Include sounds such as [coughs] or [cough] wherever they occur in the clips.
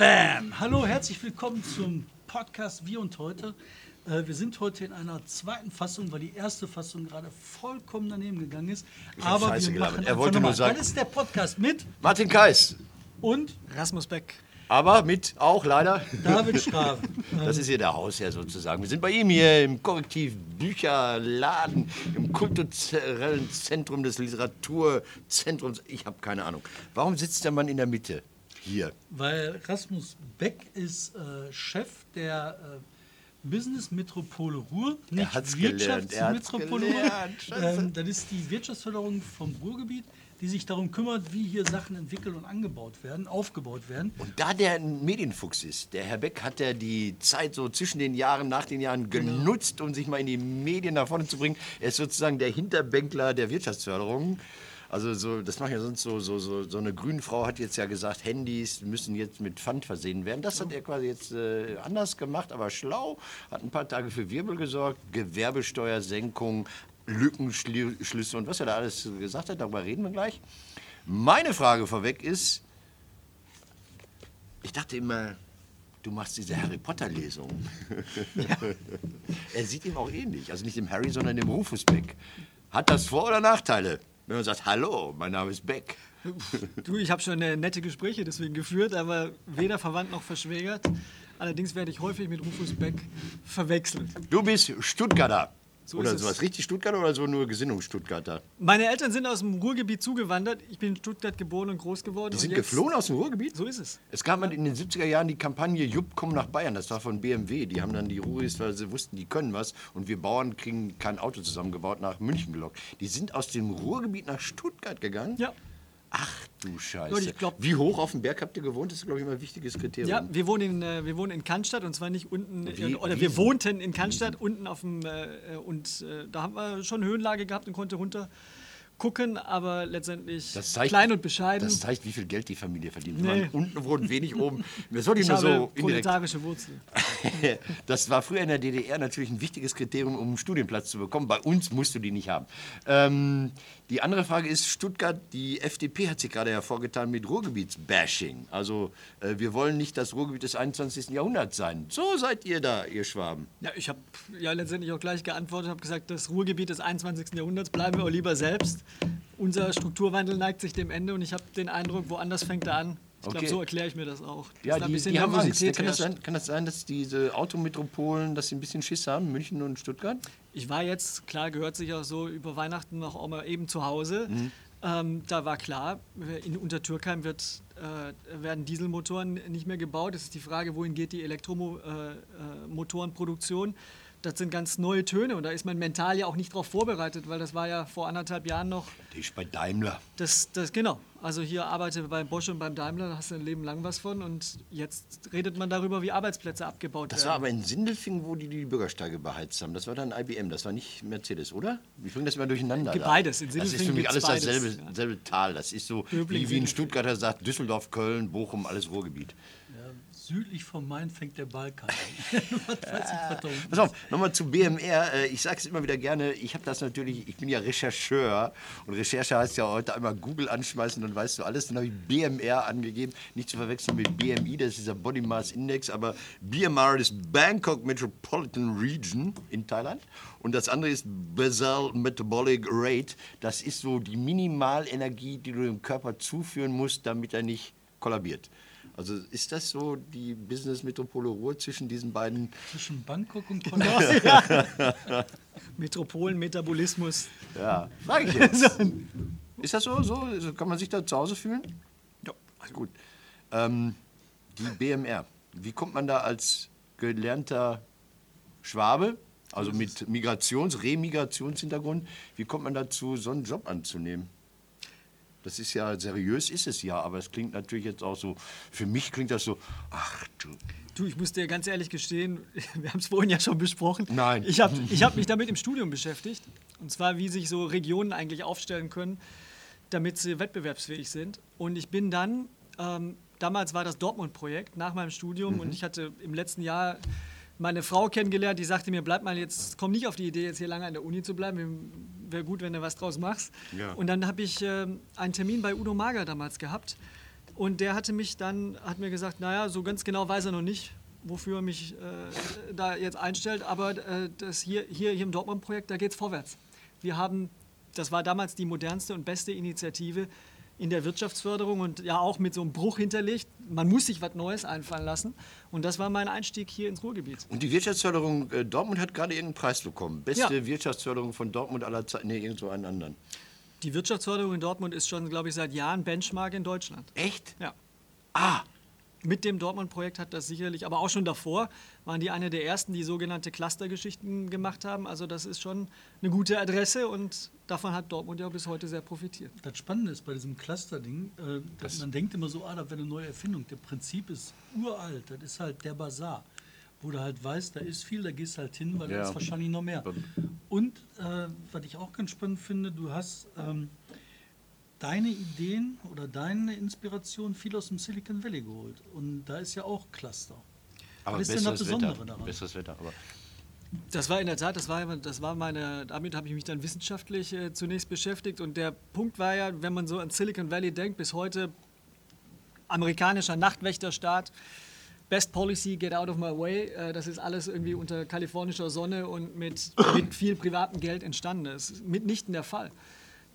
Bam! Hallo, herzlich willkommen zum Podcast Wir und heute. Äh, wir sind heute in einer zweiten Fassung, weil die erste Fassung gerade vollkommen daneben gegangen ist. Ich Aber Scheiße wir gelabert. machen Er wollte nur sagen- Das ist der Podcast mit Martin Kais, und Rasmus Beck. aber mit auch leider. [laughs] David Straven. [laughs] Das ist hier der Hausherr sozusagen. Wir sind bei ihm hier im Korrektiv Bücherladen, im kulturellen Zentrum des Literaturzentrums. Ich habe keine Ahnung. Warum sitzt der Mann in der Mitte? Hier. Weil Rasmus Beck ist äh, Chef der äh, Business Metropole Ruhr, nicht Wirtschaftsmetropole Ruhr. Ähm, das ist die Wirtschaftsförderung vom Ruhrgebiet, die sich darum kümmert, wie hier Sachen entwickelt und angebaut werden, aufgebaut werden. Und da der ein Medienfuchs ist, der Herr Beck hat ja die Zeit so zwischen den Jahren, nach den Jahren genutzt, um sich mal in die Medien nach vorne zu bringen. Er ist sozusagen der Hinterbänkler der Wirtschaftsförderung. Also so, das machen ja sonst so, so, so, so eine grüne Frau hat jetzt ja gesagt, Handys müssen jetzt mit Pfand versehen werden. Das hat er quasi jetzt äh, anders gemacht, aber schlau. Hat ein paar Tage für Wirbel gesorgt, Gewerbesteuersenkung, Lückenschlüsse und was er da alles gesagt hat, darüber reden wir gleich. Meine Frage vorweg ist, ich dachte immer, du machst diese Harry Potter-Lesung. [laughs] er sieht ihm auch ähnlich. Also nicht dem Harry, sondern dem Rufus Beck. Hat das Vor- oder Nachteile? Wenn man sagt, hallo, mein Name ist Beck. Du, ich habe schon äh, nette Gespräche deswegen geführt, aber weder verwandt noch verschwägert. Allerdings werde ich häufig mit Rufus Beck verwechselt. Du bist Stuttgarter. So oder sowas richtig Stuttgarter oder so nur Gesinnungsstuttgarter? Meine Eltern sind aus dem Ruhrgebiet zugewandert. Ich bin in Stuttgart geboren und groß geworden. Die sind geflohen aus dem Ruhrgebiet? So ist es. Es gab mal in den 70er Jahren die Kampagne Jupp, komm nach Bayern. Das war von BMW. Die haben dann die Ruhris, weil sie wussten, die können was. Und wir Bauern kriegen kein Auto zusammengebaut, nach München gelockt. Die sind aus dem Ruhrgebiet nach Stuttgart gegangen? Ja. Ach du Scheiße. Glaub- Wie hoch auf dem Berg habt ihr gewohnt? Das ist, glaube ich, immer ein wichtiges Kriterium. Ja, wir wohnen in, äh, wir wohnen in Cannstatt und zwar nicht unten, Wie- oder wie- wir wohnten in Cannstatt unten auf dem, äh, äh, und äh, da haben wir schon Höhenlage gehabt und konnte runter gucken, aber letztendlich Das zeigt, klein und bescheiden. Das zeigt, wie viel Geld die Familie verdient. Nee. Unten wohnt, wenig oben. [laughs] Das wollte ich, ich nur so indirekt. proletarische Wurzeln. [laughs] Das war früher in der DDR natürlich ein wichtiges Kriterium, um einen Studienplatz zu bekommen. Bei uns musst du die nicht haben. Ähm, die andere Frage ist, Stuttgart, die FDP hat sich gerade hervorgetan mit Ruhrgebietsbashing. Also äh, wir wollen nicht das Ruhrgebiet des 21. Jahrhunderts sein. So seid ihr da, ihr Schwaben. Ja, ich habe ja letztendlich auch gleich geantwortet, habe gesagt, das Ruhrgebiet des 21. Jahrhunderts bleiben wir auch lieber selbst. Unser Strukturwandel neigt sich dem Ende und ich habe den Eindruck, woanders fängt er an. Ich Okay. glaube, so erkläre ich mir das auch. Ja, Dass da ein die, die haben Angst. Kann das, sein, kann das sein, dass diese Autometropolen, dass sie ein bisschen Schiss haben, München und Stuttgart? Ich war jetzt, klar, gehört sich auch so über Weihnachten noch auch mal eben zu Hause. Mhm. Ähm, da war klar, in Untertürkheim wird, äh, werden Dieselmotoren nicht mehr gebaut. Es ist die Frage, wohin geht die Elektromotorenproduktion. Das sind ganz neue Töne und da ist man mental ja auch nicht darauf vorbereitet, weil das war ja vor anderthalb Jahren noch Die ist bei Daimler. Das, das, genau. Also hier arbeite bei Bosch und beim Daimler, da hast du ein Leben lang was von und jetzt redet man darüber, wie Arbeitsplätze abgebaut Das war werden. aber in Sindelfingen, wo die die Bürgersteige beheizt haben. Das war dann IBM, das war nicht Mercedes, oder? Wir bringen das immer durcheinander. Beides. In Das ist für Sindelfingen mich alles beides, dasselbe ja. selbe Tal. Das ist so, wie, wie ein Sindelfingen. Stuttgarter sagt, Düsseldorf, Köln, Bochum, alles Ruhrgebiet. Südlich vom Main fängt der Balkan an. [laughs] Pass auf, nochmal zu BMR. Äh, Ich sage es immer wieder gerne, ich habe das natürlich, ich bin ja Rechercheur und Recherche heißt ja heute einmal Google anschmeißen, dann weißt du alles. Dann habe ich BMR angegeben, nicht zu verwechseln mit BMI, das ist dieser Body Mass Index, aber BMR ist Bangkok Metropolitan Region in Thailand und das andere ist Basal Metabolic Rate. Das ist so die Minimalenergie, die du dem Körper zuführen musst, damit er nicht kollabiert. Also ist das so die Business-Metropole Ruhr zwischen diesen beiden zwischen Bangkok und Genau. Korea. Metropolen, Metabolismus. Ja, [laughs] frage ich [laughs] jetzt. Ist das so? so? Kann man sich da zu Hause fühlen? Ja, also gut. Ähm, die BMR, wie kommt man da als gelernter Schwabe, also mit Migrations-, Remigrationshintergrund, wie kommt man dazu, so einen Job anzunehmen? Das ist ja, seriös ist es ja, aber es klingt natürlich jetzt auch so, für mich klingt das so, ach du, Du, ich muss dir ganz ehrlich gestehen, [laughs] wir haben es vorhin ja schon besprochen. Nein. Ich habe ich hab mich damit im Studium beschäftigt. Und zwar, wie sich so Regionen eigentlich aufstellen können, damit sie wettbewerbsfähig sind. Und ich bin dann, ähm, damals war das Dortmund-Projekt nach meinem Studium Mhm. und ich hatte im letzten Jahr meine Frau kennengelernt, die sagte mir, bleib mal jetzt, komm nicht auf die Idee, jetzt hier lange an der Uni zu bleiben. Wäre gut, wenn du was draus machst. Ja. Und dann habe ich ähm, einen Termin bei Udo Mager damals gehabt. Und der hatte mich dann, hat mir gesagt, naja, so ganz genau weiß er noch nicht, wofür er mich äh, da jetzt einstellt, aber äh, das hier, hier, hier im Dortmund-Projekt, da geht es vorwärts. Wir haben, das war damals die modernste und beste Initiative in der Wirtschaftsförderung und ja auch mit so einem Bruch hinterlegt. Man muss sich was Neues einfallen lassen. Und das war mein Einstieg hier ins Ruhrgebiet. Und die Wirtschaftsförderung äh, Dortmund hat gerade irgendeinen Preis bekommen. Beste Ja. Wirtschaftsförderung von Dortmund aller Zeiten. Nee, irgendwo einen anderen. Die Wirtschaftsförderung in Dortmund ist schon, glaube ich, seit Jahren Benchmark in Deutschland. Echt? Ja. Ah, Mit dem Dortmund-Projekt hat das sicherlich, aber auch schon davor waren die eine der ersten, die sogenannte Clustergeschichten gemacht haben. Also das ist schon eine gute Adresse und davon hat Dortmund ja bis heute sehr profitiert. Das Spannende ist bei diesem Cluster-Ding, äh, dass man denkt immer so, ah, das wäre eine neue Erfindung. Der Prinzip ist uralt, das ist halt der Bazar. Wo du halt weißt, da ist viel, da gehst halt hin, weil da Ja. ist wahrscheinlich noch mehr. Und äh, was ich auch ganz spannend finde, du hast ähm, deine Ideen oder deine Inspiration viel aus dem Silicon Valley geholt. Und da ist ja auch Cluster. aber was ist denn das besseres Besondere Wetter. daran? Besseres Wetter. Aber Das war in der Tat, das war, das war meine, damit habe ich mich dann wissenschaftlich äh, zunächst beschäftigt. Und der Punkt war ja, wenn man so an Silicon Valley denkt, bis heute amerikanischer Nachtwächterstaat, Best Policy, get out of my way. Äh, das ist alles irgendwie unter kalifornischer Sonne und mit, mit viel privatem Geld entstanden. Das ist mitnichten der Fall.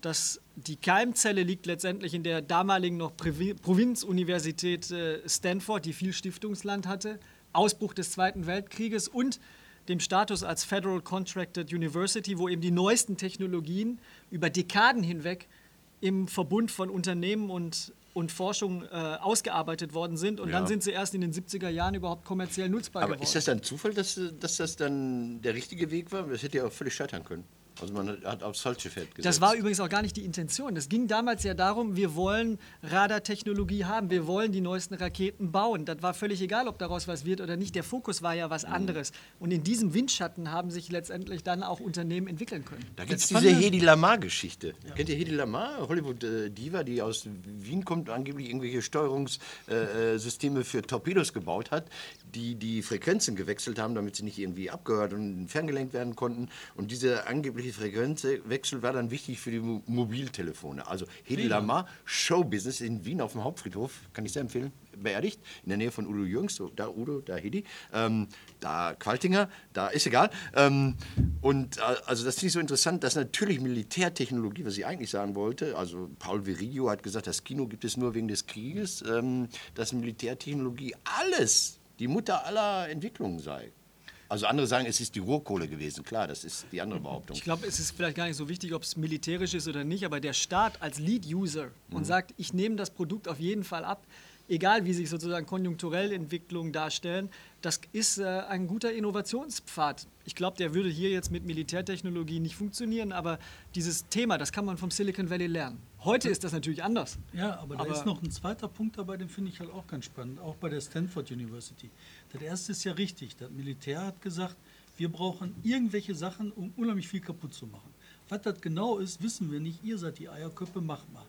Das, die Keimzelle liegt letztendlich in der damaligen noch Provi- Provinzuniversität äh, Stanford, die viel Stiftungsland hatte, Ausbruch des Zweiten Weltkrieges und dem Status als Federal Contracted University, wo eben die neuesten Technologien über Dekaden hinweg im Verbund von Unternehmen und, und Forschung äh, ausgearbeitet worden sind. Und Ja. dann sind sie erst in den 70er Jahren überhaupt kommerziell nutzbar Aber geworden. ist das dann Zufall, dass, dass das dann der richtige Weg war? Das hätte ja auch völlig scheitern können. Also man hat- aufs falsche Feld gesetzt. Das war übrigens auch gar nicht die Intention. Es ging damals ja darum, wir wollen Radartechnologie haben, wir wollen die neuesten Raketen bauen. Das war völlig egal, ob daraus was wird oder nicht. Der Fokus war ja was Mhm. anderes. Und in diesem Windschatten haben sich letztendlich dann auch Unternehmen entwickeln können. Da gibt es diese Hedi Lamar-Geschichte. Kennt ihr Hedi Lamar, Hollywood-Diva, die aus Wien kommt und angeblich irgendwelche Steuerungssysteme für Torpedos gebaut hat, die die Frequenzen gewechselt haben, damit sie nicht irgendwie abgehört und ferngelenkt werden konnten. Und dieser angebliche Frequenzwechsel war dann wichtig für die Mo Mobiltelefone. Also Hedi Lamar, Showbusiness in Wien auf dem Hauptfriedhof, kann ich sehr empfehlen, beerdigt, in der Nähe von Udo Jürgens, so, da Udo, da Hedi, ähm, da Qualtinger, da ist egal. Ähm, und äh, also das finde ich so interessant, dass natürlich Militärtechnologie, was ich eigentlich sagen wollte, also Paul Virilio hat gesagt, das Kino gibt es nur wegen des Krieges, ähm, dass Militärtechnologie alles, die Mutter aller Entwicklungen sei. Also andere sagen, es ist die Rohkohle gewesen, klar, das ist die andere Behauptung. Ich glaube, es ist vielleicht gar nicht so wichtig, ob es militärisch ist oder nicht, aber der Staat als Lead-User Mhm. und sagt, ich nehme das Produkt auf jeden Fall ab, egal wie sich sozusagen konjunkturell Entwicklungen darstellen, das ist äh, ein guter Innovationspfad. Ich glaube, der würde hier jetzt mit Militärtechnologie nicht funktionieren, aber dieses Thema, das kann man vom Silicon Valley lernen. Heute ist das natürlich anders. Ja, aber da Aber- ist noch ein zweiter Punkt dabei, den finde ich halt auch ganz spannend, auch bei der Stanford University. Das erste ist ja richtig, das Militär hat gesagt, wir brauchen irgendwelche Sachen, um unheimlich viel kaputt zu machen. Was das genau ist, wissen wir nicht, ihr seid die Eierköpfe, macht mal.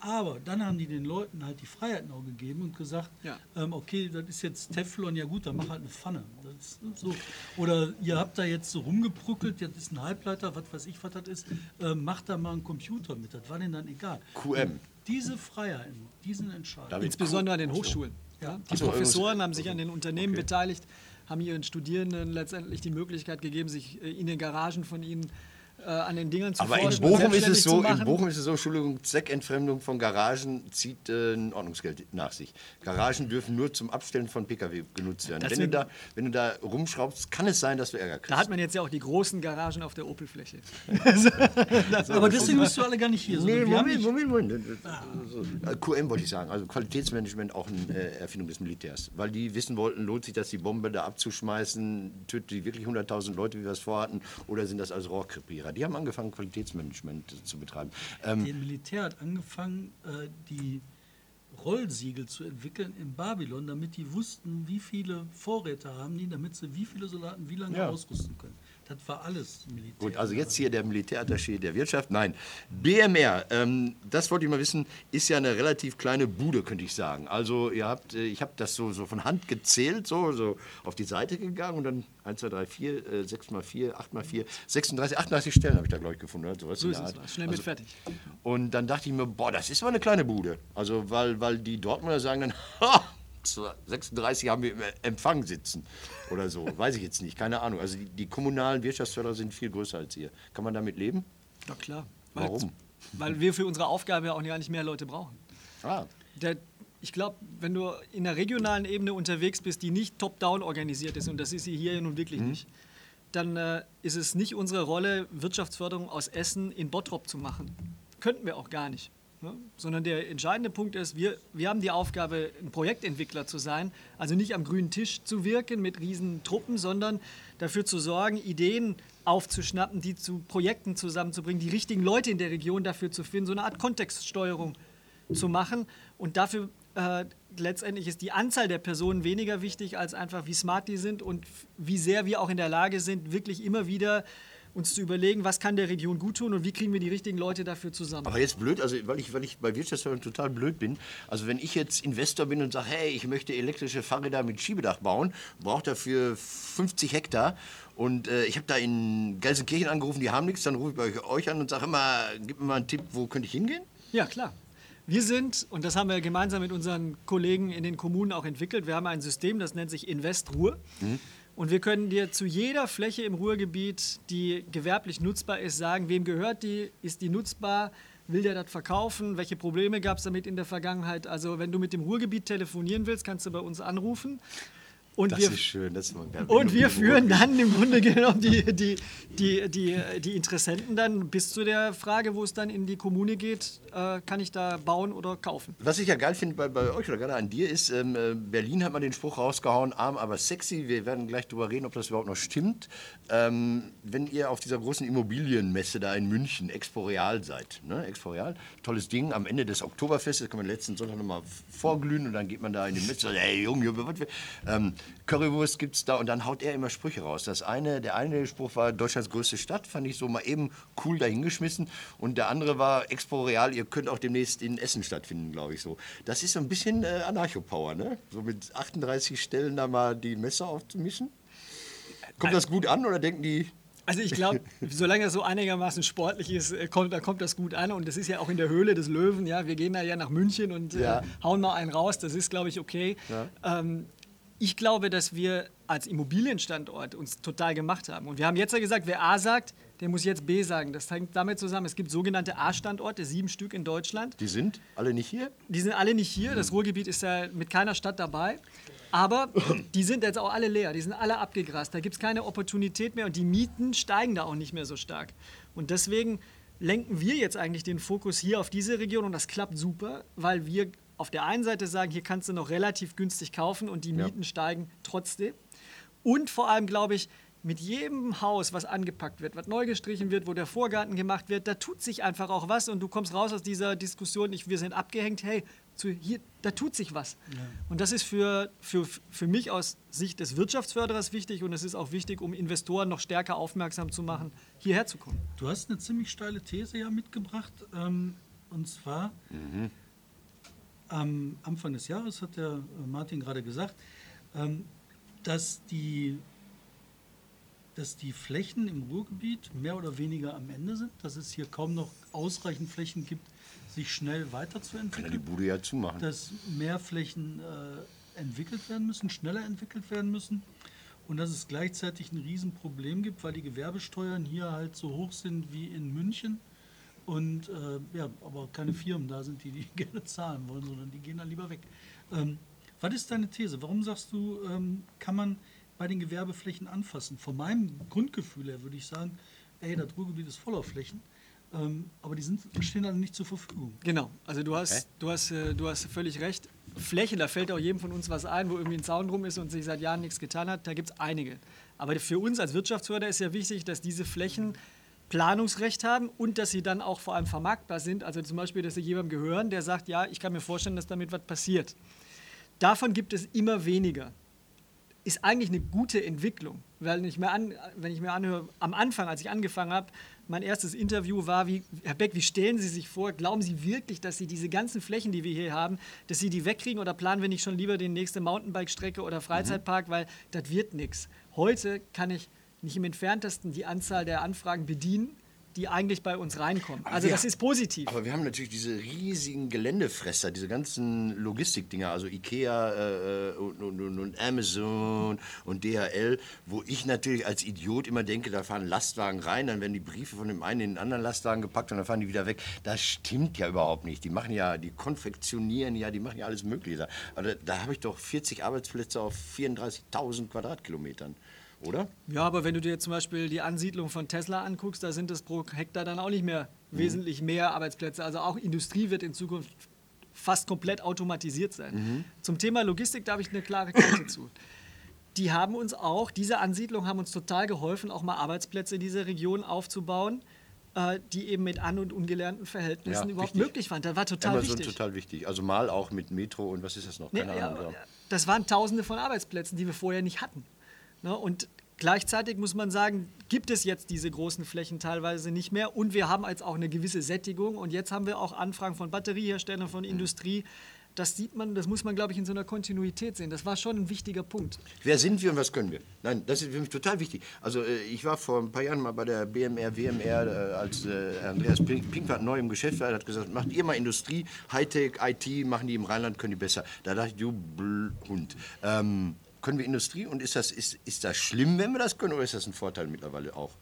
Aber dann haben die den Leuten halt die Freiheit noch gegeben und gesagt, Ja. ähm, okay, das ist jetzt Teflon, ja gut, dann mach halt eine Pfanne. Das ist so. Oder ihr habt da jetzt so rumgebrückelt, das ist ein Halbleiter, was weiß ich, was das ist, ähm, macht da mal einen Computer mit, das war denen dann egal. QM. Diese Freiheiten, diesen Entscheidungen. Insbesondere an den Hochschulen. Ja. Die so, Professoren irgendwas- haben sich an den Unternehmen Okay. beteiligt, haben ihren Studierenden letztendlich die Möglichkeit gegeben, sich äh, in den Garagen von ihnen äh, an den Dingern zu Aber in Bochum, ist es so, in. Bochum ist es so, Entschuldigung, Zweckentfremdung von Garagen zieht äh, ein Ordnungsgeld nach sich. Garagen dürfen nur zum Abstellen von Pkw genutzt werden. Wenn du, da, wenn du da rumschraubst, kann es sein, dass du Ärger kriegst. Da hat man jetzt ja auch die großen Garagen auf der Opelfläche. [laughs] [laughs] Aber deswegen bist du alle gar nicht hier. Nee, Moment, Moment, Moment. Äh, QM wollte ich sagen, also Qualitätsmanagement auch eine äh, Erfindung des Militärs. Weil die wissen wollten, lohnt sich das, die Bombe da abzuschmeißen, tötet die wirklich 100.000 Leute, wie wir es vorhatten, oder sind das als Rohrkrepierer? Die haben angefangen, Qualitätsmanagement äh, zu betreiben. Ähm, Das Militär hat angefangen, äh, die Rollsiegel zu entwickeln in Babylon, damit die wussten, wie viele Vorräte haben die, damit sie wie viele Soldaten wie lange Ja. ausrüsten können. Das war alles Militär. Gut, also jetzt hier der Militärattaché der Wirtschaft. Nein, BMR, ähm, das wollte ich mal wissen, ist ja eine relativ kleine Bude, könnte ich sagen. Also ihr habt, äh, ich habe das so, so von Hand gezählt, so, so auf die Seite gegangen und dann 1, 2, 3, 4, äh, 6 mal 4, 8 mal 4, 36, 38 Stellen habe ich da, glaube ich, gefunden. Oder? Sowas So ist es, schnell mit fertig. Und dann dachte ich mir, boah, das ist aber eine kleine Bude. Also, weil, weil die Dortmunder sagen dann, [laughs] ha, 36 haben wir im Empfang sitzen oder so. [laughs] Weiß ich jetzt nicht, keine Ahnung. Also die, die kommunalen Wirtschaftsförderer sind viel größer als ihr. Kann man damit leben? Ja, klar. Weil, Warum? Weil wir für unsere Aufgabe ja auch gar nicht mehr Leute brauchen. Ah, Der, ich glaube, wenn du in der regionalen Ebene unterwegs bist, die nicht top-down organisiert ist, und das ist sie hier nun wirklich nicht, dann äh, ist es nicht unsere Rolle, Wirtschaftsförderung aus Essen in Bottrop zu machen. Könnten wir auch gar nicht. Ne? Sondern der entscheidende Punkt ist, wir, wir haben die Aufgabe, ein Projektentwickler zu sein, also nicht am grünen Tisch zu wirken mit riesen Truppen, sondern dafür zu sorgen, Ideen aufzuschnappen, die zu Projekten zusammenzubringen, die richtigen Leute in der Region dafür zu finden, so eine Art Kontextsteuerung zu machen. Und dafür äh, letztendlich ist die Anzahl der Personen weniger wichtig, als einfach, wie smart die sind und wie sehr wir auch in der Lage sind, wirklich immer wieder uns zu überlegen, was kann der Region gut tun und wie kriegen wir die richtigen Leute dafür zusammen. aber jetzt blöd, also weil ich, weil ich bei Wirtschaftsförderung total blöd bin. Also wenn ich jetzt Investor bin und sage, hey, ich möchte elektrische Fahrräder mit Schiebedach bauen, brauche dafür 50 Hektar und äh, ich habe da in Gelsenkirchen angerufen, die haben nichts, dann rufe ich bei euch an und sage immer, gib mir mal einen Tipp, wo könnte ich hingehen? Ja, klar. Wir sind, und das haben wir gemeinsam mit unseren Kollegen in den Kommunen auch entwickelt, wir haben ein System, das nennt sich Invest Ruhr. Und wir können dir zu jeder Fläche im Ruhrgebiet, die gewerblich nutzbar ist, sagen, wem gehört die, ist die nutzbar, will der das verkaufen, welche Probleme gab es damit in der Vergangenheit. Also wenn du mit dem Ruhrgebiet telefonieren willst, kannst du bei uns anrufen. Und Das wir, ist schön. Das ist und wir führen dann im Grunde genommen die, die, die, die, die Interessenten dann bis zu der Frage, wo es dann in die Kommune geht, äh, kann ich da bauen oder kaufen. Was ich ja geil finde bei, bei euch oder gerade an dir ist, ähm, äh, Berlin hat mal den Spruch rausgehauen, arm aber sexy. Wir werden gleich drüber reden, ob das überhaupt noch stimmt. Ähm, wenn ihr auf dieser großen Immobilienmesse da in München, Exporeal seid, ne? Exporeal, tolles Ding, am Ende des Oktoberfestes kann man letzten Sonntag nochmal vorglühen und dann geht man da in die Messe und sagt, hey Junge, was. Ähm, Currywurst gibt es da und dann haut er immer Sprüche raus. Das eine, der eine Spruch war Deutschlands größte Stadt, fand ich so mal eben cool dahingeschmissen. Und der andere war Expo Real, ihr könnt auch demnächst in Essen stattfinden, glaube ich so. Das ist so ein bisschen äh, Anarcho-Power, ne? So mit 38 Stellen da mal die Messer aufzumischen. Kommt das gut an oder denken die, Also ich glaube, [laughs] solange das so einigermaßen sportlich ist, äh, kommt, dann kommt das gut an. Und das ist ja auch in der Höhle des Löwen. Ja, wir gehen da ja nach München und Ja. äh, hauen mal einen raus. Das ist, glaube ich, okay. Ähm, ich glaube, dass wir als Immobilienstandort uns total gemacht haben. Und wir haben jetzt ja gesagt, wer A sagt, der muss jetzt B sagen. Das hängt damit zusammen, es gibt sogenannte A-Standorte, sieben Stück in Deutschland. die sind alle nicht hier? Die sind alle nicht hier. Das Ruhrgebiet ist ja mit keiner Stadt dabei. Aber [coughs] die sind jetzt auch alle leer. Die sind alle abgegrast. Da gibt es keine Opportunität mehr und die Mieten steigen da auch nicht mehr so stark. Und deswegen lenken wir jetzt eigentlich den Fokus hier auf diese Region und das klappt super, weil wir auf der einen Seite sagen, hier kannst du noch relativ günstig kaufen und die Mieten steigen trotzdem. Und vor allem glaube ich, mit jedem Haus, was angepackt wird, was neu gestrichen wird, wo der Vorgarten gemacht wird, da tut sich einfach auch was und du kommst raus aus dieser Diskussion, ich, wir sind abgehängt, hey, zu hier, da tut sich was. Und das ist für, für, für mich aus Sicht des Wirtschaftsförderers wichtig und es ist auch wichtig, um Investoren noch stärker aufmerksam zu machen, hierher zu kommen. Du hast eine ziemlich steile These ja mitgebracht. Ähm, und zwar am Anfang des Jahres hat der äh, Martin gerade gesagt, ähm, dass, die, dass die Flächen im Ruhrgebiet mehr oder weniger am Ende sind, dass es hier kaum noch ausreichend Flächen gibt, sich schnell Kann er die weiterzuentwickeln, Bude ja zumachen. dass mehr Flächen äh, entwickelt werden müssen, schneller entwickelt werden müssen. Und dass es gleichzeitig ein Riesenproblem gibt, weil die Gewerbesteuern hier halt so hoch sind wie in München und äh, ja, aber keine Firmen da sind, die die [laughs] gerne zahlen wollen, sondern die gehen dann lieber weg. Ähm, was ist deine These? Warum sagst du, ähm, kann man bei den Gewerbeflächen anfassen? Von meinem Grundgefühl her würde ich sagen, ey, das Ruhrgebiet ist voller Flächen, ähm, aber die sind, stehen dann nicht zur Verfügung. Genau, also du hast, du, hast, äh, du hast völlig recht. Fläche, da fällt auch jedem von uns was ein, wo irgendwie ein Zaun drum ist und sich seit Jahren nichts getan hat, da gibt es einige. Aber für uns als Wirtschaftsförder ist ja wichtig, dass diese Flächen Planungsrecht haben und dass sie dann auch vor allem vermarktbar sind. Also zum Beispiel, dass sie jemandem gehören, der sagt, ja, ich kann mir vorstellen, dass damit was passiert. Davon gibt es immer weniger. ist eigentlich eine gute Entwicklung. Weil ich mir an, wenn ich mir anhöre, am Anfang, als ich angefangen habe, mein erstes Interview war, wie, Herr Beck, wie stellen Sie sich vor, glauben Sie wirklich, dass Sie diese ganzen Flächen, die wir hier haben, dass Sie die wegkriegen oder planen wir nicht schon lieber die nächste Mountainbike-Strecke oder Freizeitpark, weil das wird nichts. Heute kann ich nicht im entferntesten die Anzahl der Anfragen bedienen, die eigentlich bei uns reinkommen. Also wir- das ist positiv. Aber wir haben natürlich diese riesigen Geländefresser, diese ganzen Logistikdinger, also Ikea äh, und, und, und, und Amazon und DHL, wo ich natürlich als Idiot immer denke, da fahren Lastwagen rein, dann werden die Briefe von dem einen in den anderen Lastwagen gepackt und dann fahren die wieder weg. Das stimmt ja überhaupt nicht. Die machen ja, die konfektionieren ja, die machen ja alles Mögliche. Aber da, da habe ich doch 40 Arbeitsplätze auf 34.000 Quadratkilometern, oder? Ja, aber wenn du dir zum Beispiel die Ansiedlung von Tesla anguckst, da sind es pro Hektar dann auch nicht mehr wesentlich mehr Arbeitsplätze. Also auch Industrie wird in Zukunft fast komplett automatisiert sein. Zum Thema Logistik da habe ich eine klare Kante zu. Die haben uns auch, diese Ansiedlung haben uns total geholfen, auch mal Arbeitsplätze in dieser Region aufzubauen, äh, die eben mit an- und ungelernten Verhältnissen Ja, überhaupt wichtig. möglich waren. Das war total Amazon wichtig. total wichtig. Also mal auch mit Metro und was ist das noch? Nee, Keine ja, Ahnung. ja, das waren Tausende von Arbeitsplätzen, die wir vorher nicht hatten. Ne? Und gleichzeitig muss man sagen, gibt es jetzt diese großen Flächen teilweise nicht mehr und wir haben jetzt auch eine gewisse Sättigung und jetzt haben wir auch Anfragen von Batterieherstellern, Mhm. von Industrie. Das sieht man, das muss man, glaube ich, in so einer Kontinuität sehen. Das war schon ein wichtiger Punkt. Wer sind wir und was können wir? Nein, das ist für mich total wichtig. Also äh, ich war vor ein paar Jahren mal bei der BMR, WMR, äh, als äh, Andreas Pink, Pinkwart neu im Geschäft war, hat gesagt, macht ihr mal Industrie, Hightech, IT, machen die im Rheinland, können die besser. Da dachte ich, du Hund. Ähm, können wir Industrie und ist das, ist, ist das schlimm, wenn wir das können oder ist das ein Vorteil mittlerweile auch?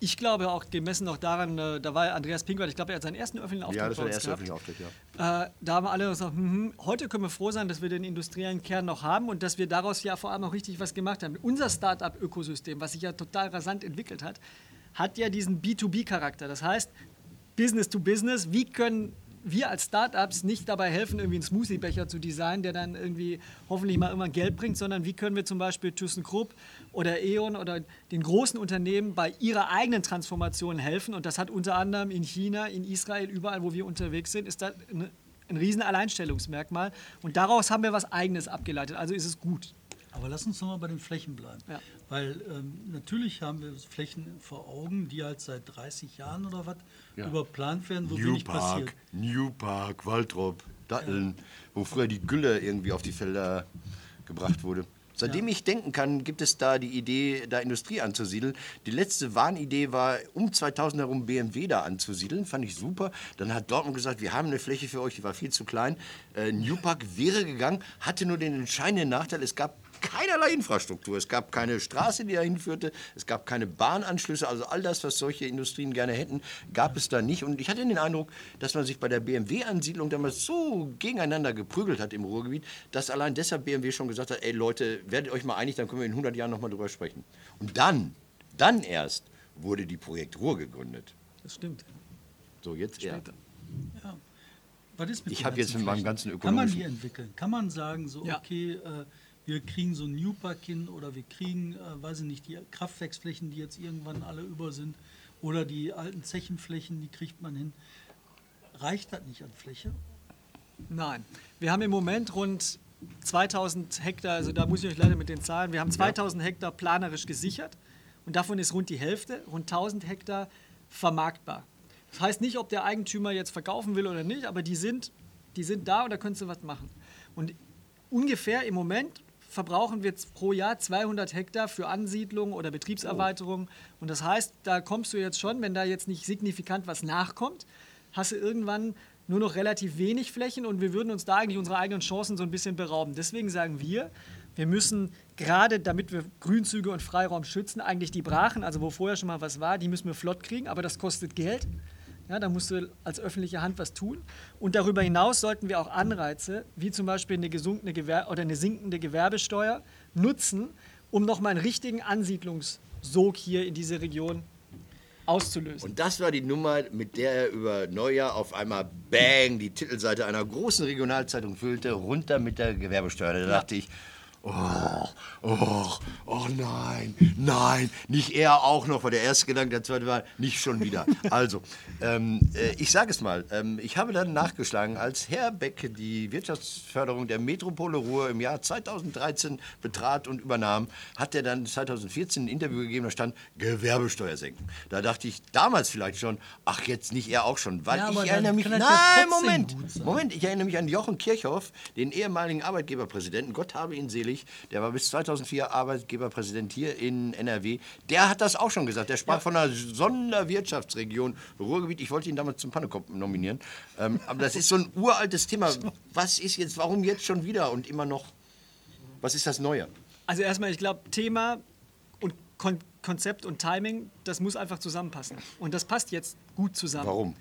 Ich glaube auch, gemessen auch daran, äh, da war Andreas Pinkwart, ich glaube, er hat seinen ersten öffentlichen Auftritt Ja, das war der erste öffentliche Auftritt, ja. Äh, da haben alle gesagt, hm, hm, heute können wir froh sein, dass wir den industriellen Kern noch haben und dass wir daraus ja vor allem auch richtig was gemacht haben. Unser Start-up-Ökosystem, was sich ja total rasant entwickelt hat, hat ja diesen B2B-Charakter. Das heißt, Business to Business, wie können wir als Startups nicht dabei helfen, irgendwie einen Smoothie-Becher zu designen, der dann irgendwie hoffentlich mal irgendwann Geld bringt, sondern wie können wir zum Beispiel ThyssenKrupp oder E.ON oder den großen Unternehmen bei ihrer eigenen Transformation helfen. Und das hat unter anderem in China, in Israel, überall, wo wir unterwegs sind, ist das ein, ein riesen Alleinstellungsmerkmal. Und daraus haben wir was Eigenes abgeleitet. Also ist es gut. Aber lass uns nochmal bei den Flächen bleiben. Ja. Weil ähm, natürlich haben wir Flächen vor Augen, die halt seit 30 Jahren oder was Ja. überplant werden, wo New wenig passiert. Park, New Park, Waldrop, Datteln, wo früher die Gülle irgendwie auf die Felder gebracht wurde. Seitdem ich denken kann, gibt es da die Idee, da Industrie anzusiedeln. Die letzte Wahnidee war, um 2000 herum BMW da anzusiedeln. Fand ich super. Dann hat Dortmund gesagt, wir haben eine Fläche für euch, die war viel zu klein. Äh, New Park wäre gegangen, hatte nur den entscheidenden Nachteil, es gab keinerlei Infrastruktur. Es gab keine Straße, die dahin führte. Es gab keine Bahnanschlüsse. Also all das, was solche Industrien gerne hätten, gab es da nicht. Und ich hatte den Eindruck, dass man sich bei der BMW-Ansiedlung damals so gegeneinander geprügelt hat im Ruhrgebiet, dass allein deshalb BMW schon gesagt hat, ey Leute, werdet euch mal einig, dann können wir in 100 Jahren nochmal drüber sprechen. Und dann, dann erst wurde die Projekt Ruhr gegründet. Das stimmt. So, jetzt er. Später. Ja. Was ist mit Ich den hab jetzt ganzen mit meinem ganzen Kann man die ökonomischen- entwickeln? Kann man sagen, so, Ja. okay, äh, wir kriegen so ein New Park hin oder wir kriegen, äh, weiß ich nicht, die Kraftwerksflächen, die jetzt irgendwann alle über sind oder die alten Zechenflächen, die kriegt man hin. Reicht das nicht an Fläche? Nein. Wir haben im Moment rund 2000 Hektar, also da muss ich euch leider mit den Zahlen, wir haben 2000 Hektar planerisch gesichert und davon ist rund die Hälfte, rund 1000 Hektar vermarktbar. Das heißt nicht, ob der Eigentümer jetzt verkaufen will oder nicht, aber die sind, die sind da und da könntest du was machen. Und ungefähr im Moment verbrauchen wir pro Jahr 200 Hektar für Ansiedlung oder Betriebserweiterung. Und das heißt, da kommst du jetzt schon, wenn da jetzt nicht signifikant was nachkommt, hast du irgendwann nur noch relativ wenig Flächen und wir würden uns da eigentlich unsere eigenen Chancen so ein bisschen berauben. Deswegen sagen wir, wir müssen gerade, damit wir Grünzüge und Freiraum schützen, eigentlich die Brachen, also wo vorher schon mal was war, die müssen wir flott kriegen, aber das kostet Geld. Ja, da musst du als öffentliche Hand was tun. Und darüber hinaus sollten wir auch Anreize, wie zum Beispiel eine gesunkene Gewer oder eine sinkende Gewerbesteuer, nutzen, um nochmal einen richtigen Ansiedlungssog hier in diese Region auszulösen. Und das war die Nummer, mit der er über Neujahr auf einmal Bang die Titelseite einer großen Regionalzeitung füllte, runter mit der Gewerbesteuer. Da dachte ich, Oh, oh, oh nein, nein, nicht er auch noch, war der erste Gedanke, der zweite war, nicht schon wieder. Also, ähm, äh, ich sage es mal, ähm, ich habe dann nachgeschlagen, als Herr Beck die Wirtschaftsförderung der Metropole Ruhr im Jahr 2013 betrat und übernahm, hat er dann 2014 ein Interview gegeben, da stand Gewerbesteuer senken. Da dachte ich damals vielleicht schon, ach jetzt nicht er auch schon, weil Ja, ich erinnere mich, nein, Moment. Moment, ich erinnere mich an Jochen Kirchhoff, den ehemaligen Arbeitgeberpräsidenten, Gott habe ihn selig, der war bis 2004 Arbeitgeberpräsident hier in NRW. Der hat das auch schon gesagt. Der sprach von einer Sonderwirtschaftsregion Ruhrgebiet. Ich wollte ihn damals zum Pannekopf nominieren. Ähm, aber das ist so ein uraltes Thema. Was ist jetzt, warum jetzt schon wieder und immer noch? Was ist das Neue? Also erstmal, ich glaube, Thema und Kon Konzept und Timing, das muss einfach zusammenpassen. Und das passt jetzt gut zusammen. Warum?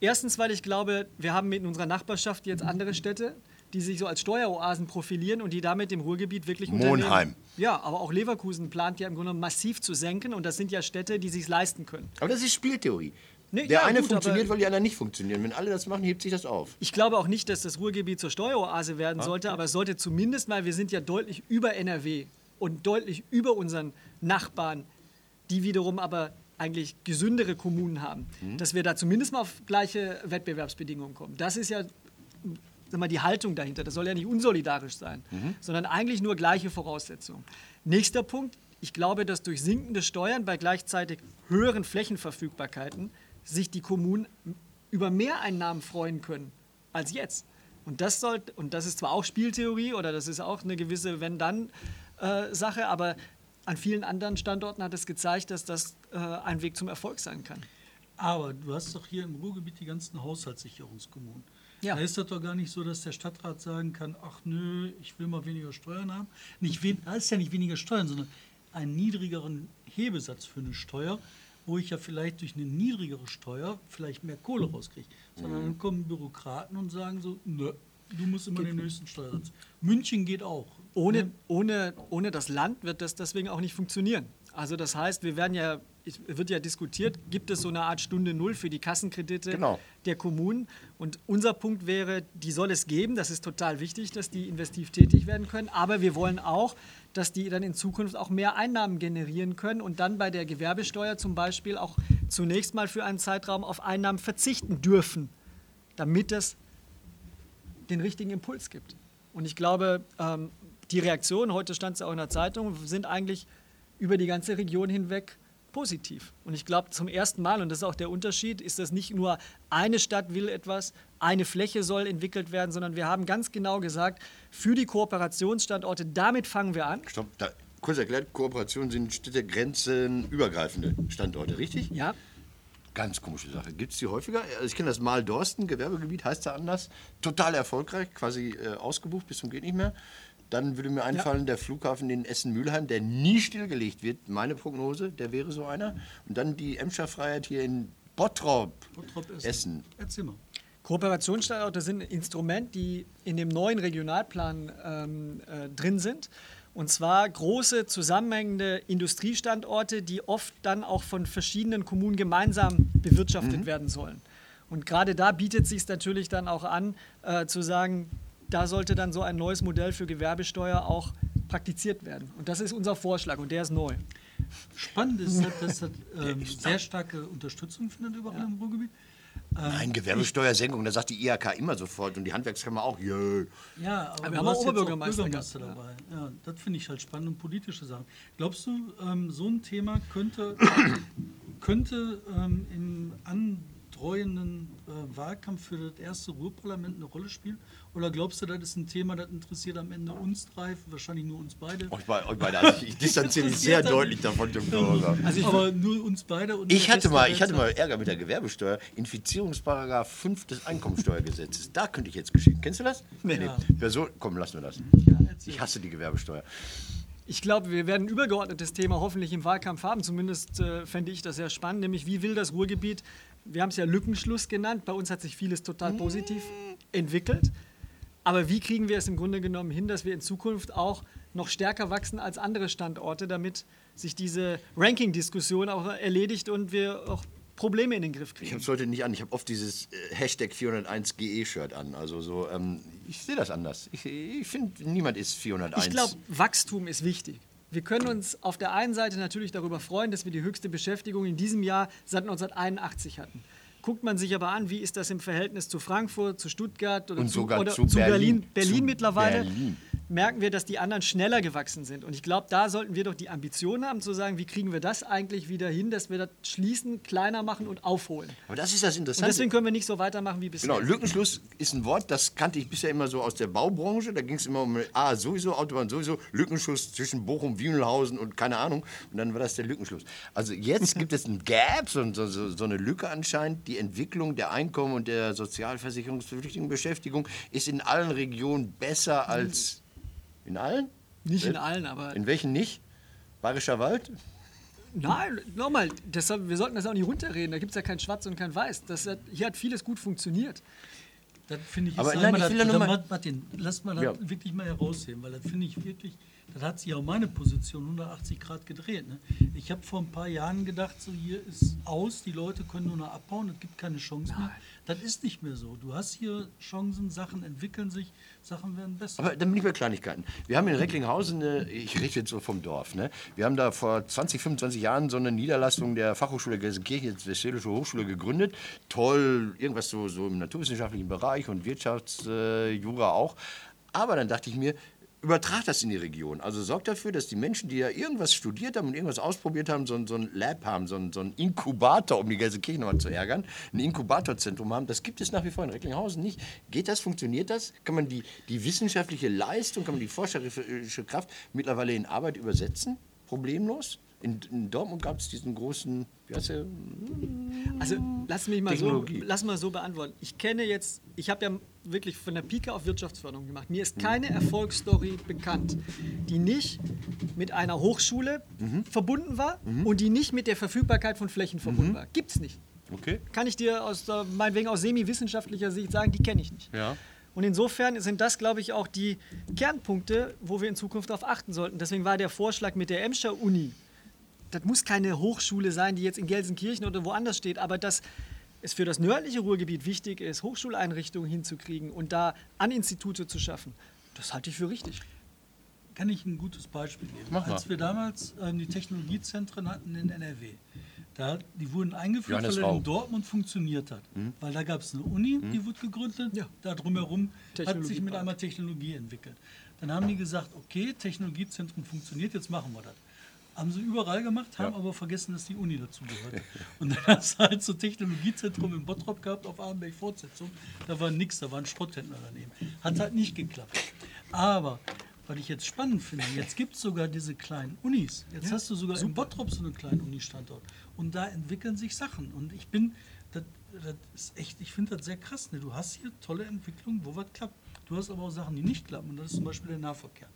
Erstens, weil ich glaube, wir haben in unserer Nachbarschaft jetzt andere Städte, die sich so als Steueroasen profilieren und die damit im Ruhrgebiet wirklich Monheim. Ja, aber auch Leverkusen plant ja im Grunde genommen massiv zu senken und das sind ja Städte, die sich leisten können. Aber das ist Spieltheorie. Nee, der ja, eine gut, funktioniert, weil die anderen nicht funktionieren. Wenn alle das machen, hebt sich das auf. Ich glaube auch nicht, dass das Ruhrgebiet zur Steueroase werden sollte, aber es sollte zumindest mal, wir sind ja deutlich über NRW und deutlich über unseren Nachbarn, die wiederum aber eigentlich gesündere Kommunen haben, dass wir da zumindest mal auf gleiche Wettbewerbsbedingungen kommen. Das ist ja sag mal, die Haltung dahinter. Das soll ja nicht unsolidarisch sein, sondern eigentlich nur gleiche Voraussetzungen. Nächster Punkt. Ich glaube, dass durch sinkende Steuern bei gleichzeitig höheren Flächenverfügbarkeiten sich die Kommunen über Mehreinnahmen freuen können als jetzt. Und das, sollte, und das ist zwar auch Spieltheorie oder das ist auch eine gewisse Wenn-Dann-Sache, aber an vielen anderen Standorten hat es gezeigt, dass das äh, ein Weg zum Erfolg sein kann. Aber du hast doch hier im Ruhrgebiet die ganzen Haushaltssicherungskommunen. Ja. Da ist das doch gar nicht so, dass der Stadtrat sagen kann, ach nö, ich will mal weniger Steuern haben. Nicht wen, da ist ja nicht weniger Steuern, sondern einen niedrigeren Hebesatz für eine Steuer, wo ich ja vielleicht durch eine niedrigere Steuer vielleicht mehr Kohle rauskriege. Sondern dann kommen Bürokraten und sagen so, nö, du musst immer den höchsten Steuersatz. München geht auch. Ohne, Ne? ohne, ohne das Land wird das deswegen auch nicht funktionieren. Also das heißt, wir werden ja, es wird ja diskutiert, gibt es so eine Art Stunde Null für die Kassenkredite Genau. der Kommunen? Und unser Punkt wäre, die soll es geben. Das ist total wichtig, dass die investiv tätig werden können. Aber wir wollen auch, dass die dann in Zukunft auch mehr Einnahmen generieren können und dann bei der Gewerbesteuer zum Beispiel auch zunächst mal für einen Zeitraum auf Einnahmen verzichten dürfen, damit das den richtigen Impuls gibt. Und ich glaube, ähm, die Reaktionen, heute stand es ja auch in der Zeitung, sind eigentlich über die ganze Region hinweg positiv. Und ich glaube, zum ersten Mal, und das ist auch der Unterschied, ist das nicht nur eine Stadt will etwas, eine Fläche soll entwickelt werden, sondern wir haben ganz genau gesagt, für die Kooperationsstandorte, damit fangen wir an. Stopp, da, kurz erklärt, Kooperationen sind Städte grenzenübergreifende Standorte, richtig? Ja, Ganz komische Sache. Gibt es die häufiger? Also ich kenne das Mal-Dorsten, Gewerbegebiet, heißt da anders. Total erfolgreich, quasi äh, ausgebucht bis zum geht nicht mehr. Dann würde mir einfallen, der Flughafen in Essen-Mülheim, der nie stillgelegt wird. Meine Prognose, der wäre so einer. Und dann die Emscher Freiheit hier in Bottrop, Bottrop Essen. Essen. Erzähl mal. Kooperationsstandorte sind ein Instrument, die in dem neuen Regionalplan ähm, äh, drin sind. Und zwar große zusammenhängende Industriestandorte, die oft dann auch von verschiedenen Kommunen gemeinsam bewirtschaftet werden sollen. Und gerade da bietet es sich natürlich dann auch an, äh, zu sagen, da sollte dann so ein neues Modell für Gewerbesteuer auch praktiziert werden. Und das ist unser Vorschlag und der ist neu. Spannend ist, dass das hat, [laughs] ähm, sehr starke Unterstützung findet überall im Ruhrgebiet. Nein, Gewerbesteuersenkung, da sagt die IHK immer sofort und die Handwerkskammer auch, jö. Ja, aber, wir du haben auch Oberbürgermeister Bürgermeister gehabt, dabei. Ja, das finde ich halt spannend und politische Sachen. Glaubst du, ähm, so ein Thema könnte, [coughs] könnte ähm, im andreuenden äh, Wahlkampf für das erste Ruhrparlament eine Rolle spielen? Oder glaubst du, das ist ein Thema, das interessiert am Ende uns drei, wahrscheinlich nur uns beide? Euch, bei, euch beide. Also ich, ich [laughs] distanziere mich sehr deutlich davon, Tim Bürger. Also aber nur uns beide und Ich hatte, mal, ich hatte mal Ärger mit der Gewerbesteuer. Infizierungsparagraph 5 des Einkommensteuergesetzes. Da könnte ich jetzt geschehen. Kennst du das? Nee. Ja. Person, komm, lassen wir das. erzähl. Ich hasse die Gewerbesteuer. Ich glaube, wir werden ein übergeordnetes Thema hoffentlich im Wahlkampf haben. Zumindest äh, fände ich das sehr spannend, nämlich wie will das Ruhrgebiet, wir haben es ja Lückenschluss genannt, bei uns hat sich vieles total positiv entwickelt. Aber wie kriegen wir es im Grunde genommen hin, dass wir in Zukunft auch noch stärker wachsen als andere Standorte, damit sich diese Ranking-Diskussion auch erledigt und wir auch Probleme in den Griff Ich kriegen. habe es heute nicht an. Ich habe oft dieses äh, Hashtag 401GE-Shirt an. Also so, ähm, ich sehe das anders. Ich, ich finde, niemand ist 401. Ich glaube, Wachstum ist wichtig. Wir können uns auf der einen Seite natürlich darüber freuen, dass wir die höchste Beschäftigung in diesem Jahr seit 1981 hatten. Guckt man sich aber an, wie ist das im Verhältnis zu Frankfurt, zu Stuttgart oder Und zu, sogar oder zu zu Berlin, Berlin. Berlin Zu mittlerweile, Berlin. merken wir, dass die anderen schneller gewachsen sind. Und ich glaube, da sollten wir doch die Ambition haben zu sagen, wie kriegen wir das eigentlich wieder hin, dass wir das schließen, kleiner machen und aufholen. Aber das ist das Und Interessante. deswegen können wir nicht so weitermachen wie bisher. Genau, Lückenschluss ist ein Wort, das kannte ich bisher immer so aus der Baubranche. Da ging es immer um, ah, sowieso, Autobahn sowieso, Lückenschluss zwischen Bochum, Wiemelhausen und keine Ahnung. Und dann war das der Lückenschluss. Also jetzt [laughs] gibt es ein Gap, so, so, so so eine Lücke anscheinend. Die Entwicklung der Einkommen und der sozialversicherungspflichtigen Beschäftigung ist in allen Regionen besser als in allen? Nicht in allen, aber In welchen nicht? Bayerischer Wald? Nein, nochmal, deshalb, wir sollten das auch nicht runterreden. Da gibt es ja kein Schwarz und kein Weiß. Das hat, hier hat vieles gut funktioniert. Das finde ich, Aber ist nein, ich will das- ja nur da- mal- Martin, lass mal das Ja. wirklich mal herausheben, weil das finde ich wirklich, das hat sich auch meine Position 180 Grad gedreht. Ne? Ich habe vor ein paar Jahren gedacht, so hier ist aus, die Leute können nur noch abbauen, es gibt keine Chance mehr. Das ist nicht mehr so. Du hast hier Chancen, Sachen entwickeln sich, Sachen werden besser. Aber dann bin ich bei Kleinigkeiten. Wir haben in Recklinghausen, eine, ich rede jetzt so vom Dorf, ne? wir haben da vor 20, 25 Jahren so eine Niederlassung der Fachhochschule Gelsenkirchen, jetzt Westfälische Hochschule, gegründet. Toll, irgendwas so, so im naturwissenschaftlichen Bereich und Wirtschaftsjura äh, auch. Aber dann dachte ich mir, übertrag das in die Region. Also sorg dafür, dass die Menschen, die ja irgendwas studiert haben und irgendwas ausprobiert haben, so, ein- so ein Lab haben, so ein, so ein Inkubator, um die Gelsenkirchen nochmal zu ärgern, ein Inkubatorzentrum haben. Das gibt es nach wie vor in Recklinghausen nicht. Geht das? Funktioniert das? Kann man die, die wissenschaftliche Leistung, kann man die forscherische Kraft mittlerweile in Arbeit übersetzen? Problemlos? In, in Dortmund gab es diesen großen, wie heißt der? Also lass mich mal so, lass mal so beantworten. Ich kenne jetzt, ich habe ja wirklich von der Pike auf Wirtschaftsförderung gemacht. Mir ist keine Erfolgsstory bekannt, die nicht mit einer Hochschule verbunden war und die nicht mit der Verfügbarkeit von Flächen verbunden war. Gibt es nicht. Okay. Kann ich dir aus der, meinetwegen aus semi-wissenschaftlicher Sicht sagen, die kenne ich nicht. Ja. Und insofern sind das, glaube ich, auch die Kernpunkte, wo wir in Zukunft darauf achten sollten. Deswegen war der Vorschlag mit der Emscher Uni, das muss keine Hochschule sein, die jetzt in Gelsenkirchen oder woanders steht, aber dass es für das nördliche Ruhrgebiet wichtig ist, Hochschuleinrichtungen hinzukriegen und da An-Institute zu schaffen, das halte ich für richtig. Kann ich ein gutes Beispiel geben? Mach mal. Als wir damals ähm, die Technologiezentren hatten in NRW, da, die wurden eingeführt, Johannes weil er in Dortmund funktioniert hat. Weil da gab es eine Uni, die wurde gegründet, Ja. da drumherum hat sich mit einmal Technologie entwickelt. Dann haben die gesagt, okay, Technologiezentrum funktioniert, jetzt machen wir das. Haben sie überall gemacht, haben aber vergessen, dass die Uni dazu gehört. [laughs] Und dann hast du halt so Technologiezentrum in Bottrop gehabt auf Arnberg Fortsetzung. Da war nichts, da war ein Schrotthändler daneben. Hat halt nicht geklappt. Aber was ich jetzt spannend finde, jetzt gibt es sogar diese kleinen Unis. Jetzt hast du sogar in Bottrop so einen kleinen Uni-Standort. Und da entwickeln sich Sachen. Und ich bin, das, das ist echt, ich finde das sehr krass. Ne? Du hast hier tolle Entwicklungen, wo was klappt. Du hast aber auch Sachen, die nicht klappen. Und das ist zum Beispiel der Nahverkehr.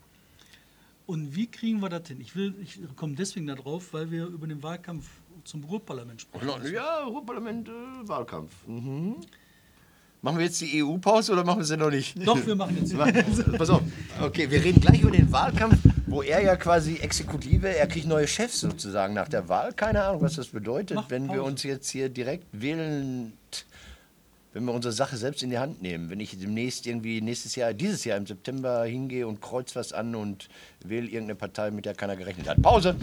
Und wie kriegen wir das hin? Ich, will, ich komme deswegen darauf, weil wir über den Wahlkampf zum Ruhrparlament sprechen. müssen. Ja, Ruhrparlament, äh, Wahlkampf. Mhm. Machen wir jetzt die EU-Pause oder machen wir sie noch nicht? Doch, wir machen jetzt. [laughs] Pass auf. Okay, wir reden gleich über den Wahlkampf, wo er ja quasi Exekutive, er kriegt neue Chefs sozusagen nach der Wahl. Keine Ahnung, was das bedeutet, Mach wenn wir Pause. uns jetzt hier direkt wählen, wenn wir unsere Sache selbst in die Hand nehmen. Wenn ich demnächst irgendwie nächstes Jahr, dieses Jahr im September hingehe und kreuz was an und wähle irgendeine Partei, mit der keiner gerechnet hat. Pause!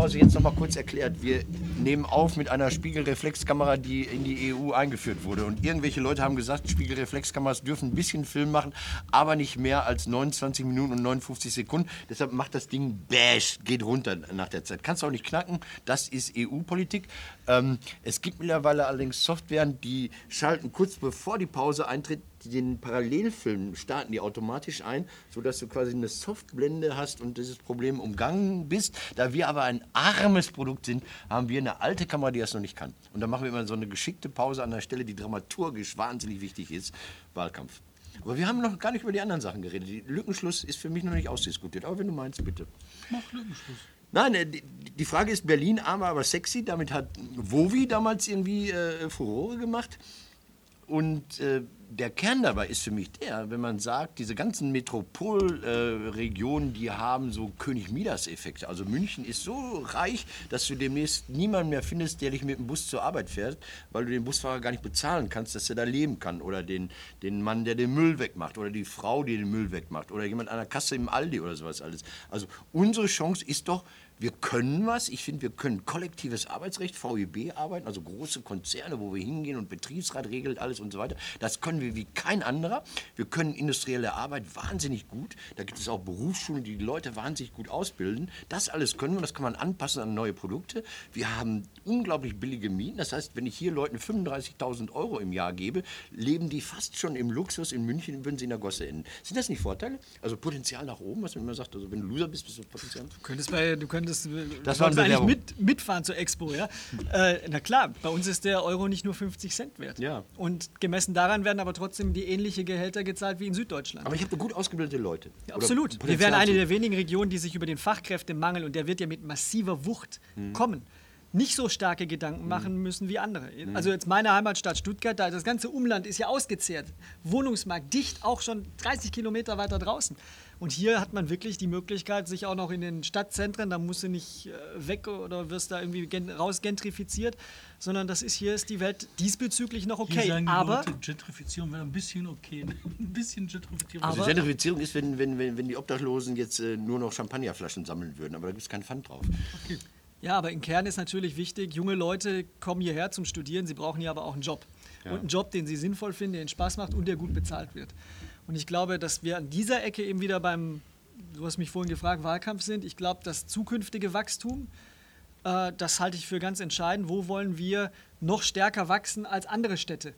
Die EU-Pause jetzt noch mal kurz erklärt. Wir nehmen auf mit einer Spiegelreflexkamera, die in die EU eingeführt wurde. Und irgendwelche Leute haben gesagt, Spiegelreflexkameras dürfen ein bisschen Film machen, aber nicht mehr als 29 Minuten und 59 Sekunden. Deshalb macht das Ding bash, geht runter nach der Zeit. Kannst du auch nicht knacken. Das ist EU-Politik. Ähm, es gibt mittlerweile allerdings Softwaren, die schalten kurz bevor die Pause eintritt, den Parallelfilm starten die automatisch ein, sodass du quasi eine Softblende hast und dieses Problem umgangen bist. Da wir aber ein armes Produkt sind, haben wir eine alte Kamera, die das noch nicht kann. Und dann machen wir immer so eine geschickte Pause an der Stelle, die dramaturgisch wahnsinnig wichtig ist. Wahlkampf. Aber wir haben noch gar nicht über die anderen Sachen geredet. Die Lückenschluss ist für mich noch nicht ausdiskutiert. Aber wenn du meinst, bitte. Mach Lückenschluss. Nein, äh, die, die Frage ist Berlin, armer, aber sexy. Damit hat Wovi damals irgendwie äh, Furore gemacht. und äh, der Kern dabei ist für mich der, wenn man sagt, diese ganzen Metropolregionen, äh, die haben so König Midas-Effekte. Also München ist so reich, dass du demnächst niemanden mehr findest, der dich mit dem Bus zur Arbeit fährt, weil du den Busfahrer gar nicht bezahlen kannst, dass er da leben kann. Oder den, den Mann, der den Müll wegmacht. Oder die Frau, die den Müll wegmacht. Oder jemand an der Kasse im Aldi oder sowas alles. Also unsere Chance ist doch, wir können was. Ich finde, wir können kollektives Arbeitsrecht, VEB arbeiten, also große Konzerne, wo wir hingehen und Betriebsrat regelt alles und so weiter. Das können wir wie kein anderer. Wir können industrielle Arbeit wahnsinnig gut. Da gibt es auch Berufsschulen, die die Leute wahnsinnig gut ausbilden. Das alles können wir, das kann man anpassen an neue Produkte. Wir haben unglaublich billige Mieten. Das heißt, wenn ich hier Leuten 35.000 Euro im Jahr gebe, leben die fast schon im Luxus. In München würden sie in der Gosse enden. Sind das nicht Vorteile? Also Potenzial nach oben, was man immer sagt. Also wenn du Loser bist, bist du Potenzial. Du könntest, bei, du könntest das, das war eigentlich mit, mitfahren zur Expo, ja? äh, na klar, bei uns ist der Euro nicht nur 50 Cent wert. Ja. Und gemessen daran werden aber trotzdem die ähnliche Gehälter gezahlt wie in Süddeutschland. Aber ich habe gut ausgebildete Leute. Ja, absolut. Wir wären eine der wenigen Regionen, die sich über den Fachkräftemangel, und der wird ja mit massiver Wucht kommen, nicht so starke Gedanken machen müssen wie andere. Also jetzt meine Heimatstadt Stuttgart, da das ganze Umland ist ja ausgezehrt. Wohnungsmarkt dicht, auch schon 30 Kilometer weiter draußen. Und hier hat man wirklich die Möglichkeit, sich auch noch in den Stadtzentren, da musst du nicht äh, weg oder wirst da irgendwie gen rausgentrifiziert, sondern das ist hier ist die Welt diesbezüglich noch Hier okay. sagen die Aber Leute, Gentrifizierung wäre ein bisschen okay. [laughs] ein bisschen Gentrifizierung. Also Aber- Gentrifizierung ist, wenn, wenn, wenn, wenn die Obdachlosen jetzt äh, nur noch Champagnerflaschen sammeln würden, aber da gibt es keinen Pfand drauf. okay. Ja, aber im Kern ist natürlich wichtig, junge Leute kommen hierher zum Studieren, sie brauchen hier aber auch einen Job. Und einen Job, den sie sinnvoll finden, der ihnen Spaß macht und der gut bezahlt wird. Und ich glaube, dass wir an dieser Ecke eben wieder beim, du hast mich vorhin gefragt, Wahlkampf sind. Ich glaube, das zukünftige Wachstum, äh, das halte ich für ganz entscheidend. Wo wollen wir noch stärker wachsen als andere Städte?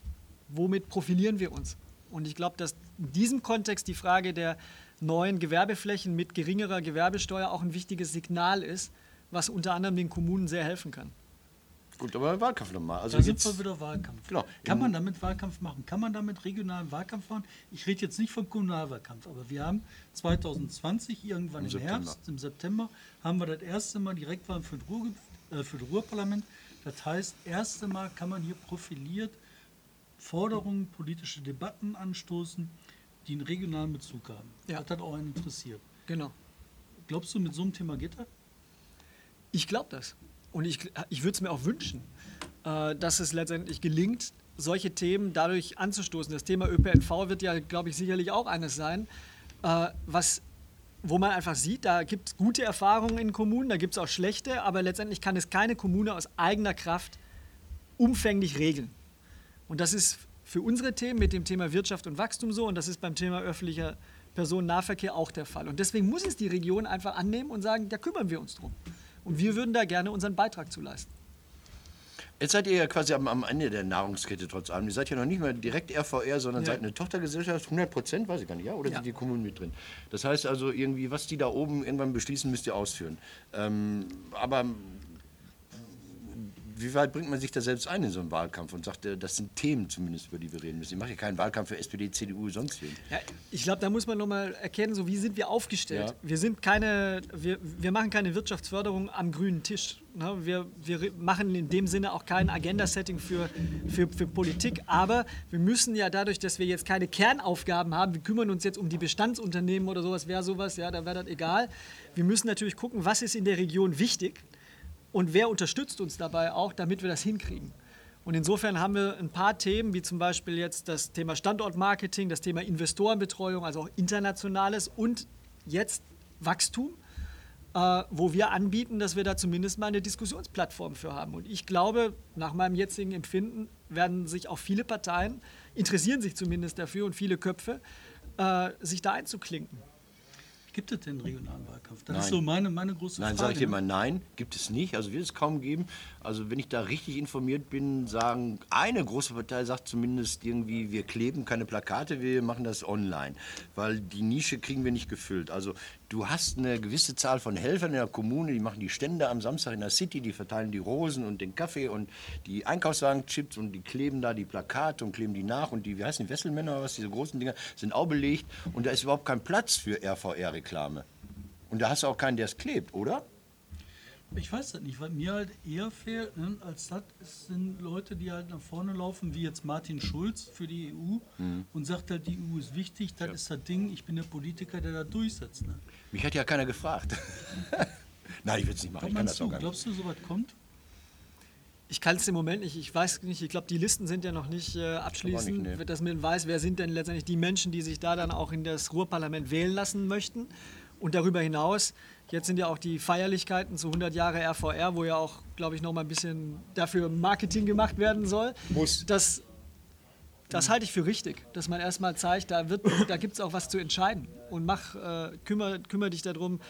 Womit profilieren wir uns? Und ich glaube, dass in diesem Kontext die Frage der neuen Gewerbeflächen mit geringerer Gewerbesteuer auch ein wichtiges Signal ist, was unter anderem den Kommunen sehr helfen kann. Gut, aber Wahlkampf nochmal. Also Da sind wir wieder Wahlkampf. Genau. Kann man damit Wahlkampf machen? Kann man damit regionalen Wahlkampf machen? Ich rede jetzt nicht vom Kommunalwahlkampf, aber wir haben 2020 irgendwann Im im. Herbst, im September, haben wir das erste Mal Direktwahlen für das, Ruhr, äh, für das Ruhrparlament. Das heißt, erste Mal kann man hier profiliert Forderungen, politische Debatten anstoßen, die einen regionalen Bezug haben. Ja. Das hat auch einen interessiert. Genau. Glaubst du, mit so einem Thema geht das? Ich glaube das. Und ich, ich würde es mir auch wünschen, äh, dass es letztendlich gelingt, solche Themen dadurch anzustoßen. Das Thema ÖPNV wird ja, glaube ich, sicherlich auch eines sein, äh, was, wo man einfach sieht, da gibt es gute Erfahrungen in Kommunen, da gibt es auch schlechte, aber letztendlich kann es keine Kommune aus eigener Kraft umfänglich regeln. Und das ist für unsere Themen mit dem Thema Wirtschaft und Wachstum so und das ist beim Thema öffentlicher Personennahverkehr auch der Fall. Und deswegen muss es die Region einfach annehmen und sagen, da kümmern wir uns drum. Und wir würden da gerne unseren Beitrag zu leisten. Jetzt seid ihr ja quasi am, am Ende der Nahrungskette trotz allem. Ihr seid ja noch nicht mehr direkt RVR, sondern Ja. seid eine Tochtergesellschaft, 100 Prozent, weiß ich gar nicht, ja? Oder Ja. sind die Kommunen mit drin? Das heißt also, irgendwie, was die da oben irgendwann beschließen, müsst ihr ausführen. Ähm, aber wie weit bringt man sich da selbst ein in so einen Wahlkampf und sagt, äh, das sind Themen zumindest, über die wir reden müssen? Ich mache ja keinen Wahlkampf für SPD, CDU, sonst wen. Ja, ich glaube, da muss man nochmal erkennen, so wie sind wir aufgestellt. Ja. Wir sind keine, wir, wir machen keine Wirtschaftsförderung am grünen Tisch. Ne? Wir, wir machen in dem Sinne auch kein Agenda-Setting für, für, für Politik, aber wir müssen ja dadurch, dass wir jetzt keine Kernaufgaben haben, wir kümmern uns jetzt um die Bestandsunternehmen oder sowas, wäre sowas, ja, da wäre das egal. Wir müssen natürlich gucken, was ist in der Region wichtig und wer unterstützt uns dabei auch, damit wir das hinkriegen. Und insofern haben wir ein paar Themen, wie zum Beispiel jetzt das Thema Standortmarketing, das Thema Investorenbetreuung, also auch internationales und jetzt Wachstum, äh, wo wir anbieten, dass wir da zumindest mal eine Diskussionsplattform für haben. Und ich glaube, nach meinem jetzigen Empfinden werden sich auch viele Parteien, interessieren sich zumindest dafür und viele Köpfe, äh, sich da einzuklinken. Gibt es denn regionalen Wahlkampf? Das Nein. ist so meine, meine große Nein, Frage. sage ich dir ne? mal, nein, gibt es nicht. Also wird es kaum geben. Also wenn ich da richtig informiert bin, sagen, eine große Partei sagt zumindest irgendwie, wir kleben keine Plakate, wir machen das online. Weil die Nische kriegen wir nicht gefüllt. Also du hast eine gewisse Zahl von Helfern in der Kommune, die machen die Stände am Samstag in der City, die verteilen die Rosen und den Kaffee und die Einkaufswagenchips und die kleben da die Plakate und kleben die nach und die, wie heißen die, Wesselmänner oder was, diese großen Dinger, sind auch belegt und da ist überhaupt kein Platz für RVR-Reklame. Und da hast du auch keinen, der es klebt, oder? Ich weiß das nicht, was mir halt eher fehlt, ne, als das sind Leute, die halt nach vorne laufen, wie jetzt Martin Schulz für die EU Mhm. und sagt halt, die EU ist wichtig, das ist das Ding, ich bin der Politiker, der das durchsetzt. Ne? Mich hat ja keiner gefragt. [laughs] Nein, ich will es nicht machen. Was Ich kann das du, auch gar nicht. glaubst du, sowas kommt? Ich kann es im Moment nicht, ich weiß nicht, ich glaube, die Listen sind ja noch nicht äh, abschließend, nicht, nee. dass man weiß, wer sind denn letztendlich die Menschen, die sich da dann auch in das Ruhrparlament wählen lassen möchten. Und darüber hinaus, jetzt sind ja auch die Feierlichkeiten zu 100 Jahre RVR, wo ja auch, glaube ich, noch mal ein bisschen dafür Marketing gemacht werden soll. Muss. Das, das halte ich für richtig, dass man erstmal zeigt, da, da gibt es auch was zu entscheiden. Und mach, äh, kümmere, kümmere dich darum,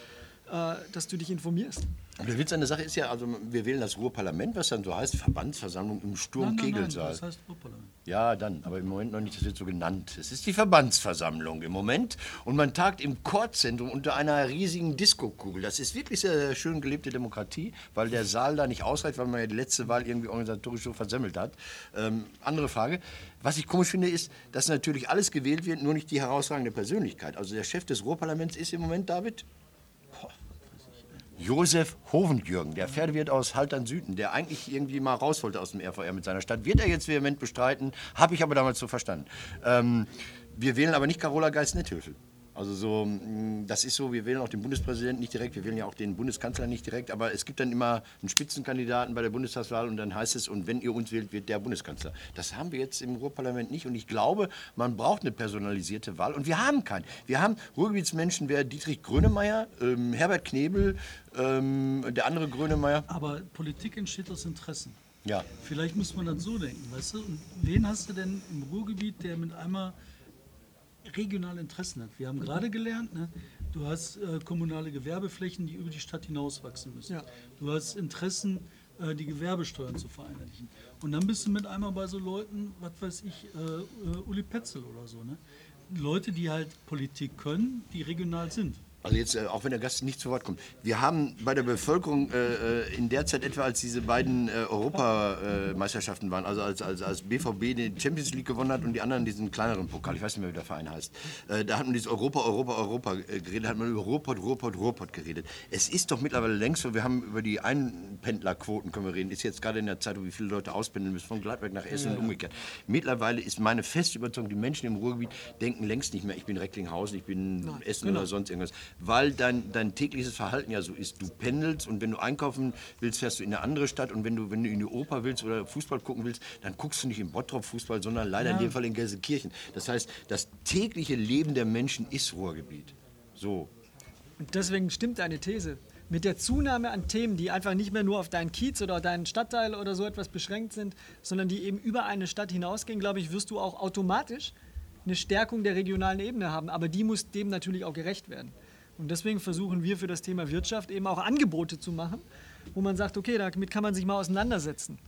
äh, dass du dich informierst. Der Witz an der Sache ist ja, also wir wählen das Ruhrparlament, was dann so heißt, Verbandsversammlung im Sturm-Kegelsaal. das heißt Ruhrparlament. Ja, dann, aber im Moment noch nicht, das wird so genannt. Es ist die Verbandsversammlung im Moment und man tagt im Chorzentrum unter einer riesigen Diskokugel. Das ist wirklich sehr, sehr schön gelebte Demokratie, weil der Saal da nicht ausreicht, weil man ja die letzte Wahl irgendwie organisatorisch so versemmelt hat. Ähm, andere Frage. Was ich komisch finde, ist, dass natürlich alles gewählt wird, nur nicht die herausragende Persönlichkeit. Also der Chef des Ruhrparlaments ist im Moment David Josef Hovendjürgen, der Pferdewirt aus Haltern Süden, der eigentlich irgendwie mal raus wollte aus dem RVR mit seiner Stadt, wird er jetzt vehement bestreiten, habe ich aber damals so verstanden. Ähm, wir wählen aber nicht Carola Geist-Netthöfel. Also so, mh, das ist so, wir wählen auch den Bundespräsidenten nicht direkt, wir wählen ja auch den Bundeskanzler nicht direkt, aber es gibt dann immer einen Spitzenkandidaten bei der Bundestagswahl und dann heißt es, und wenn ihr uns wählt, wird der Bundeskanzler. Das haben wir jetzt im Ruhrparlament nicht und ich glaube, man braucht eine personalisierte Wahl und wir haben keinen. Wir haben Ruhrgebietsmenschen, wer Dietrich Grönemeyer, ähm, Herbert Knebel, ähm, der andere Grönemeyer. Aber Politik entsteht aus Interessen. Ja, Vielleicht muss man das so denken, weißt du? Und wen hast du denn im Ruhrgebiet, der mit einmal regionale Interessen hat? Wir haben gerade gelernt, ne? du hast äh, kommunale Gewerbeflächen, die über die Stadt hinauswachsen müssen. Ja. Du hast Interessen, äh, die Gewerbesteuern zu vereinheitlichen. Und dann bist du mit einmal bei so Leuten, was weiß ich, äh, äh, Uli Petzel oder so. Ne? Leute, die halt Politik können, die regional sind. Also jetzt, äh, auch wenn der Gast nicht zu Wort kommt. Wir haben bei der Bevölkerung äh, äh, in der Zeit etwa, als diese beiden äh, Europameisterschaften waren, also als, als, als BVB die Champions League gewonnen hat und die anderen diesen kleineren Pokal, ich weiß nicht mehr, wie der Verein heißt, äh, da hat man dieses Europa, Europa, Europa äh, geredet, hat man über Ruhrpott, Ruhrpott, Ruhrpott geredet. Es ist doch mittlerweile längst so, wir haben über die Einpendlerquoten können wir reden, ist jetzt gerade in der Zeitung, wie viele Leute auspendeln müssen, von Gladbeck nach Essen und umgekehrt. Mittlerweile ist meine feste Überzeugung, die Menschen im Ruhrgebiet denken längst nicht mehr, ich bin Recklinghausen, ich bin Essen oder sonst irgendwas, weil dein, dein tägliches Verhalten ja so ist. Du pendelst und wenn du einkaufen willst, fährst du in eine andere Stadt und wenn du, wenn du in die Oper willst oder Fußball gucken willst, dann guckst du nicht in Bottrop Fußball, sondern leider in dem Fall in Gelsenkirchen. Das heißt, das tägliche Leben der Menschen ist Ruhrgebiet. So. Und deswegen stimmt deine These. Mit der Zunahme an Themen, die einfach nicht mehr nur auf deinen Kiez oder deinen Stadtteil oder so etwas beschränkt sind, sondern die eben über eine Stadt hinausgehen, glaube ich, wirst du auch automatisch eine Stärkung der regionalen Ebene haben. Aber die muss dem natürlich auch gerecht werden. Und deswegen versuchen wir für das Thema Wirtschaft eben auch Angebote zu machen, wo man sagt, okay, damit kann man sich mal auseinandersetzen.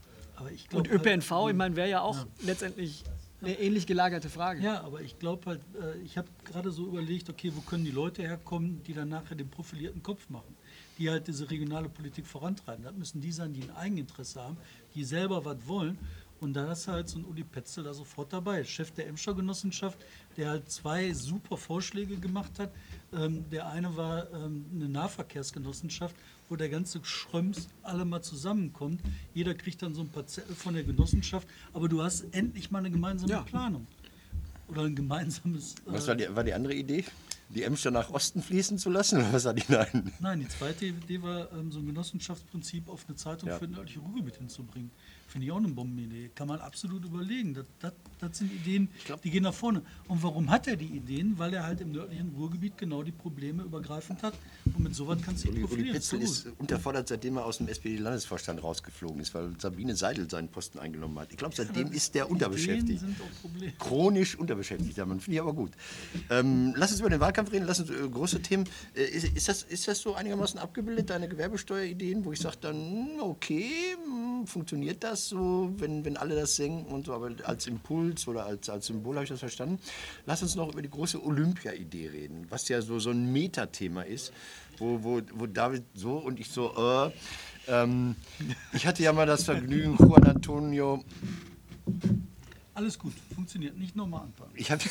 Glaub Und halt- ÖPNV, ich meine, wäre ja auch letztendlich eine ähnlich gelagerte Frage. Ja, aber ich glaube halt, äh, ich habe gerade so überlegt, okay, wo können die Leute herkommen, die dann nachher den profilierten Kopf machen, die halt diese regionale Politik vorantreiben. Das müssen die sein, die ein Eigeninteresse haben, die selber was wollen. Und da ist halt so ein Uli Petzel da sofort dabei, Chef der Emscher Genossenschaft, der halt zwei super Vorschläge gemacht hat. Ähm, der eine war ähm, eine Nahverkehrsgenossenschaft, wo der ganze Schröms alle mal zusammenkommt. Jeder kriegt dann so ein paar Zettel von der Genossenschaft, aber du hast endlich mal eine gemeinsame Ja. Planung. Oder ein gemeinsames. Was äh, war die, war die andere Idee? Die Emscher nach Osten fließen zu lassen? Oder was war die? [laughs] Nein. Nein, die zweite Idee war, ähm, so ein Genossenschaftsprinzip auf eine Zeitung Ja. für den nördlichen Ruhrgebiet hinzubringen. Finde ich auch eine Bombenidee. Kann man absolut überlegen. Das, das, das sind Ideen, die gehen nach vorne. Und warum hat er die Ideen? Weil er halt im nördlichen Ruhrgebiet genau die Probleme übergreifend hat. Und mit sowas kannst du Uli, Uli So ist unterfordert, seitdem er aus dem SPD-Landesvorstand rausgeflogen ist, weil Sabine Seidel seinen Posten eingenommen hat. Ich glaube, seitdem ist der unterbeschäftigt. Chronisch unterbeschäftigt, ja, man finde ich aber gut. Ähm, lass uns über den Wahlkampf reden, lass uns äh, große Themen. Äh, ist, ist, das, ist das so einigermaßen abgebildet, deine Gewerbesteuerideen, wo ich sage dann, hm, okay, hm, funktioniert das so, wenn, wenn alle das senken und so, aber als Impuls oder als, als Symbol habe ich das verstanden. Lass uns noch über die große Olympia-Idee reden, was ja so, so ein Metathema ist, wo, wo, wo David so und ich so, äh, ähm, ich hatte ja mal das Vergnügen, Juan Antonio Alles gut, funktioniert. Nicht nochmal anfangen. Ich habe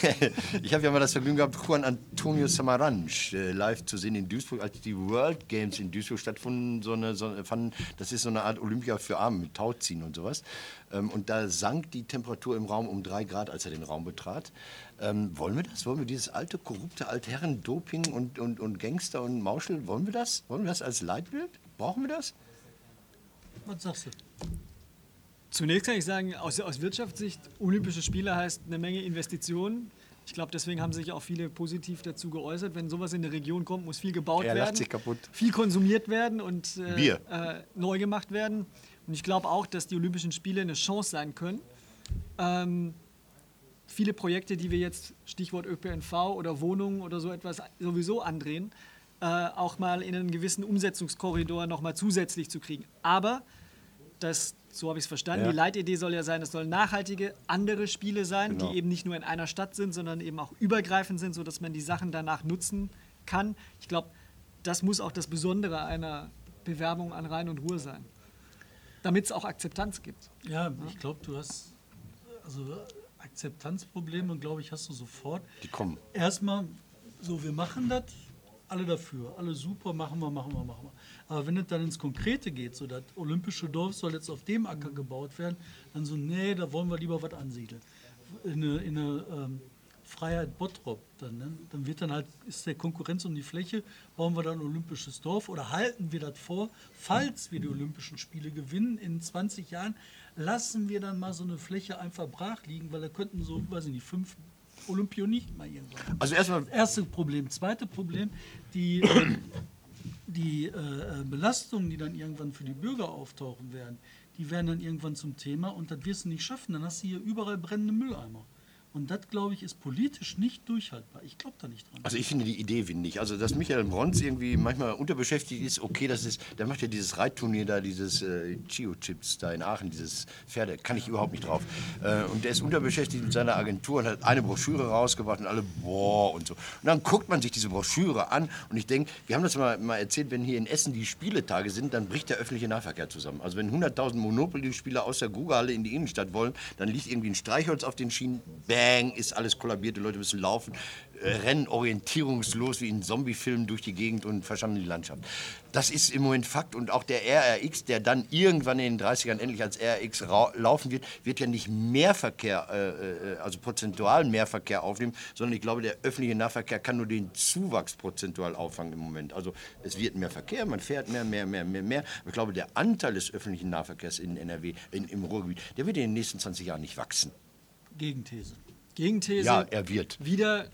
ich hab ja mal das Vergnügen gehabt, Juan Antonio Samaranch äh, live zu sehen in Duisburg, als die World Games in Duisburg stattfanden. So eine, so, fanden, das ist so eine Art Olympia für Arme mit Tauziehen und sowas. Ähm, und da sank die Temperatur im Raum um drei Grad, als er den Raum betrat. Ähm, wollen wir das? Wollen wir dieses alte, korrupte Altherren-Doping und, und, und Gangster und Mauschel, wollen wir das? Wollen wir das als Leitbild? Brauchen wir das? Was sagst du? Zunächst kann ich sagen, aus, aus Wirtschaftssicht, Olympische Spiele heißt eine Menge Investitionen. Ich glaube, deswegen haben sich auch viele positiv dazu geäußert. Wenn sowas in eine Region kommt, muss viel gebaut Er werden, viel konsumiert werden und äh. Äh, neu gemacht werden. Und ich glaube auch, dass die Olympischen Spiele eine Chance sein können. Ähm, viele Projekte, die wir jetzt, Stichwort ÖPNV oder Wohnungen oder so etwas, sowieso andrehen, äh, auch mal in einen gewissen Umsetzungskorridor nochmal zusätzlich zu kriegen. Aber das, so habe ich es verstanden, Ja. die Leitidee soll ja sein, es sollen nachhaltige andere Spiele sein, Genau. die eben nicht nur in einer Stadt sind, sondern eben auch übergreifend sind, sodass man die Sachen danach nutzen kann. Ich glaube, das muss auch das Besondere einer Bewerbung an Rhein und Ruhr sein, damit es auch Akzeptanz gibt. Ja, ich glaube, du hast also Akzeptanzprobleme, glaube ich, hast du sofort. Die kommen. Erstmal, so, wir machen das, alle dafür, alle super, machen wir, machen wir, machen wir. Aber wenn es dann ins Konkrete geht, so das olympische Dorf soll jetzt auf dem Acker gebaut werden, dann so, nee, da wollen wir lieber was ansiedeln. In eine, in eine ähm, Freiheit Bottrop, dann, ne? dann wird dann halt, ist der Konkurrenz um die Fläche, bauen wir dann ein olympisches Dorf oder halten wir das vor, falls wir die Olympischen Spiele gewinnen in 20 Jahren, lassen wir dann mal so eine Fläche einfach brach liegen, weil da könnten so, weiß ich nicht, fünf Olympioniten mal irgendwann. Also erstmal Erste Problem. Zweite Problem, die, äh, die äh, Belastungen, die dann irgendwann für die Bürger auftauchen werden, die werden dann irgendwann zum Thema und das wirst du nicht schaffen. Dann hast du hier überall brennende Mülleimer. Und das, glaube ich, ist politisch nicht durchhaltbar. Ich glaube da nicht dran. Also ich finde die Idee windig. Also dass Michael Bronz irgendwie manchmal unterbeschäftigt ist, okay, das ist, der macht ja dieses Reitturnier da, dieses äh, Chio-Chips da in Aachen, dieses Pferde, kann ich überhaupt nicht drauf. Äh, und der ist unterbeschäftigt mit seiner Agentur und hat eine Broschüre rausgebracht und alle, boah und so. Und dann guckt man sich diese Broschüre an und ich denke, wir haben das mal, mal erzählt, wenn hier in Essen die Spieletage sind, dann bricht der öffentliche Nahverkehr zusammen. Also wenn 100.000 Monopoly-Spieler aus der Grugerhalle in die Innenstadt wollen, dann liegt irgendwie ein Streichholz auf den Schienen, bang, ist alles kollabiert, die Leute müssen laufen, äh, rennen orientierungslos wie in Zombiefilmen durch die Gegend und verschammeln die Landschaft. Das ist im Moment Fakt und auch der RRX, der dann irgendwann in den 30ern endlich als RRX laufen wird, wird ja nicht Mehrverkehr, äh, äh, also prozentual Mehrverkehr aufnehmen, sondern ich glaube, der öffentliche Nahverkehr kann nur den Zuwachs prozentual auffangen im Moment. Also es wird mehr Verkehr, man fährt mehr, mehr, mehr, mehr, mehr. Aber ich glaube, der Anteil des öffentlichen Nahverkehrs in NRW, in, im Ruhrgebiet, der wird in den nächsten 20 Jahren nicht wachsen. Gegenthese. Gegenthese. Ja, er wird. Wieder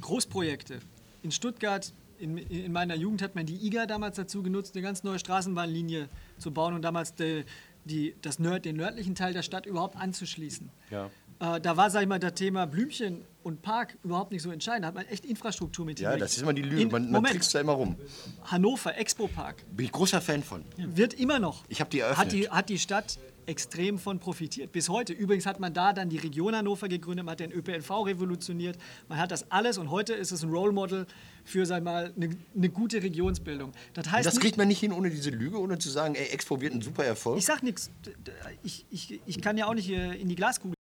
Großprojekte. In Stuttgart, in, in meiner Jugend hat man die IGA damals dazu genutzt, eine ganz neue Straßenbahnlinie zu bauen und damals die, die, das Nord, den nördlichen Teil der Stadt überhaupt anzuschließen. Ja. Äh, da war, sag ich mal, das Thema Blümchen und Park überhaupt nicht so entscheidend. Da hat man echt Infrastruktur mit Ja, das ist immer die Lüge. In- Man, man Moment, trickst da immer rum. Hannover, Expo Park, Bin ich großer Fan von. wird immer noch. Ich hab die Hat eröffnet. die, hat die Stadt extrem von profitiert. Bis heute. Übrigens hat man da dann die Region Hannover gegründet, man hat den ÖPNV revolutioniert. Man hat das alles und heute ist es ein Role Model für, sag mal, eine, eine gute Regionsbildung. Das heißt Das nicht, kriegt man nicht hin ohne diese Lüge, ohne zu sagen, ey, Expo wird ein super Erfolg. ich sag nichts. Ich, ich, ich kann ja auch nicht in die Glaskugel